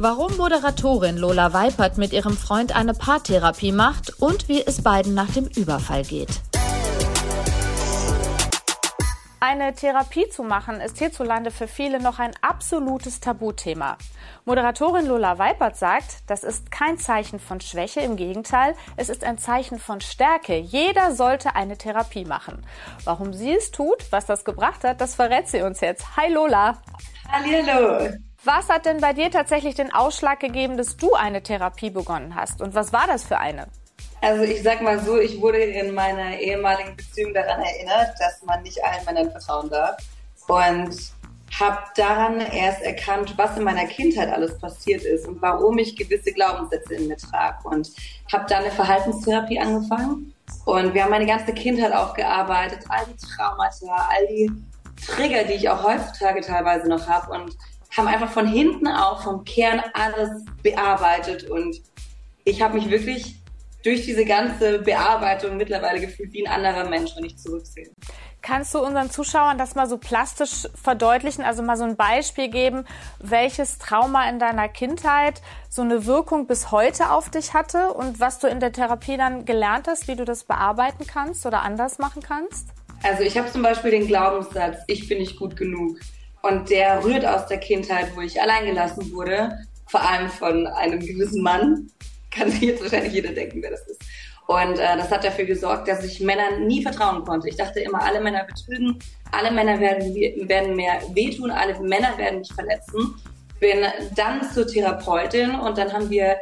Warum Moderatorin Lola Weipert mit ihrem Freund eine Paartherapie macht und wie es beiden nach dem Überfall geht. Eine Therapie zu machen ist hierzulande für viele noch ein absolutes Tabuthema. Moderatorin Lola Weipert sagt, das ist kein Zeichen von Schwäche, im Gegenteil, es ist ein Zeichen von Stärke. Jeder sollte eine Therapie machen. Warum sie es tut, was das gebracht hat, das verrät sie uns jetzt. Hi Lola. Hallo. Was hat denn bei dir tatsächlich den Ausschlag gegeben, dass du eine Therapie begonnen hast? Und was war das für eine? Also ich sag mal so, ich wurde in meiner ehemaligen Beziehung daran erinnert, dass man nicht allen Männern vertrauen darf. Und habe daran erst erkannt, was in meiner Kindheit alles passiert ist und warum ich gewisse Glaubenssätze in mir trage. Und habe dann eine Verhaltenstherapie angefangen. Und wir haben meine ganze Kindheit aufgearbeitet, all die Traumata, all die Trigger, die ich auch heutzutage teilweise noch habe. Und haben einfach von hinten auf, vom Kern alles bearbeitet. Und ich habe mich wirklich durch diese ganze Bearbeitung mittlerweile gefühlt wie ein anderer Mensch, wenn ich zurücksehe. Kannst du unseren Zuschauern das mal so plastisch verdeutlichen, also mal so ein Beispiel geben, welches Trauma in deiner Kindheit so eine Wirkung bis heute auf dich hatte und was du in der Therapie dann gelernt hast, wie du das bearbeiten kannst oder anders machen kannst? Also ich habe zum Beispiel den Glaubenssatz, ich bin nicht gut genug. Und der rührt aus der Kindheit, wo ich alleingelassen wurde, vor allem von einem gewissen Mann. Kann sich jetzt wahrscheinlich jeder denken, wer das ist. Und äh, das hat dafür gesorgt, dass ich Männern nie vertrauen konnte. Ich dachte immer, alle Männer betrügen, alle Männer werden, werden mir wehtun, alle Männer werden mich verletzen. Bin dann zur Therapeutin und dann haben wir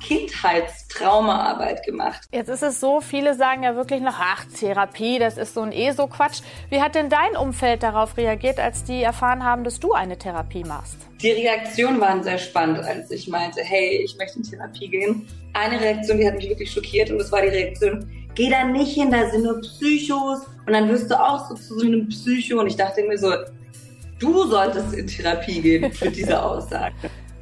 Kindheitstraumaarbeit gemacht. Jetzt ist es so, viele sagen ja wirklich noch, ach, Therapie, das ist so ein eh so Quatsch. Wie hat denn dein Umfeld darauf reagiert, als die erfahren haben, dass du eine Therapie machst? Die Reaktionen waren sehr spannend, als ich meinte, hey, ich möchte in Therapie gehen. Eine Reaktion, die hat mich wirklich schockiert und das war die Reaktion, geh da nicht hin, da sind nur Psychos und dann wirst du auch so zu so einem Psycho und ich dachte mir so, du solltest in Therapie gehen für diese Aussage.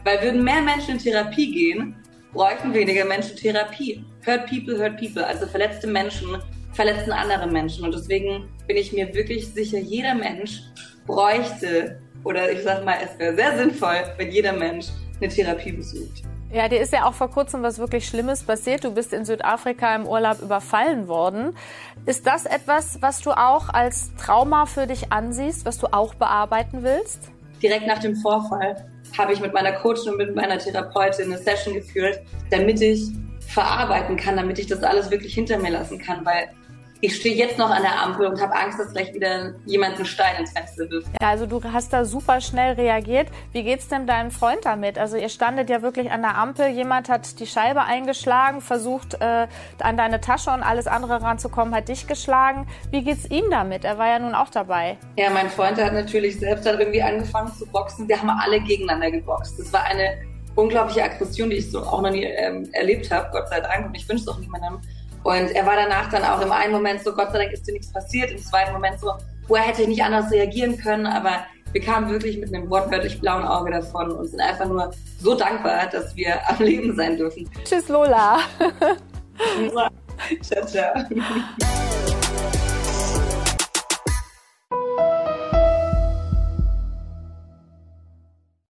Weil würden mehr Menschen in Therapie gehen, bräuchten weniger Menschen Therapie. Hurt people, hurt people. Also verletzte Menschen verletzen andere Menschen. Und deswegen bin ich mir wirklich sicher, jeder Mensch bräuchte, oder ich sag mal, es wäre sehr sinnvoll, wenn jeder Mensch eine Therapie besucht. Ja, dir ist ja auch vor kurzem was wirklich Schlimmes passiert. Du bist in Südafrika im Urlaub überfallen worden. Ist das etwas, was du auch als Trauma für dich ansiehst, was du auch bearbeiten willst? Direkt nach dem Vorfall habe ich mit meiner Coachin und mit meiner Therapeutin eine Session geführt, damit ich verarbeiten kann, damit ich das alles wirklich hinter mir lassen kann, weil ich stehe jetzt noch an der Ampel und habe Angst, dass gleich wieder jemand einen Stein ins Fenster wirft. Ja, also du hast da super schnell reagiert. Wie geht's denn deinem Freund damit? Also ihr standet ja wirklich an der Ampel, jemand hat die Scheibe eingeschlagen, versucht äh, an deine Tasche und alles andere ranzukommen, hat dich geschlagen. Wie geht's ihm damit? Er war ja nun auch dabei. Ja, mein Freund hat natürlich selbst dann irgendwie angefangen zu boxen. Wir haben alle gegeneinander geboxt. Das war eine unglaubliche Aggression, die ich so auch noch nie ähm, erlebt habe, Gott sei Dank. Und ich wünsche es auch niemandem. Und er war danach dann auch im einen Moment so, Gott sei Dank ist dir nichts passiert, im zweiten Moment so, wo er hätte nicht anders reagieren können, aber wir kamen wirklich mit einem wortwörtlich blauen Auge davon und sind einfach nur so dankbar, dass wir am Leben sein dürfen. Tschüss Lola. ciao, ciao.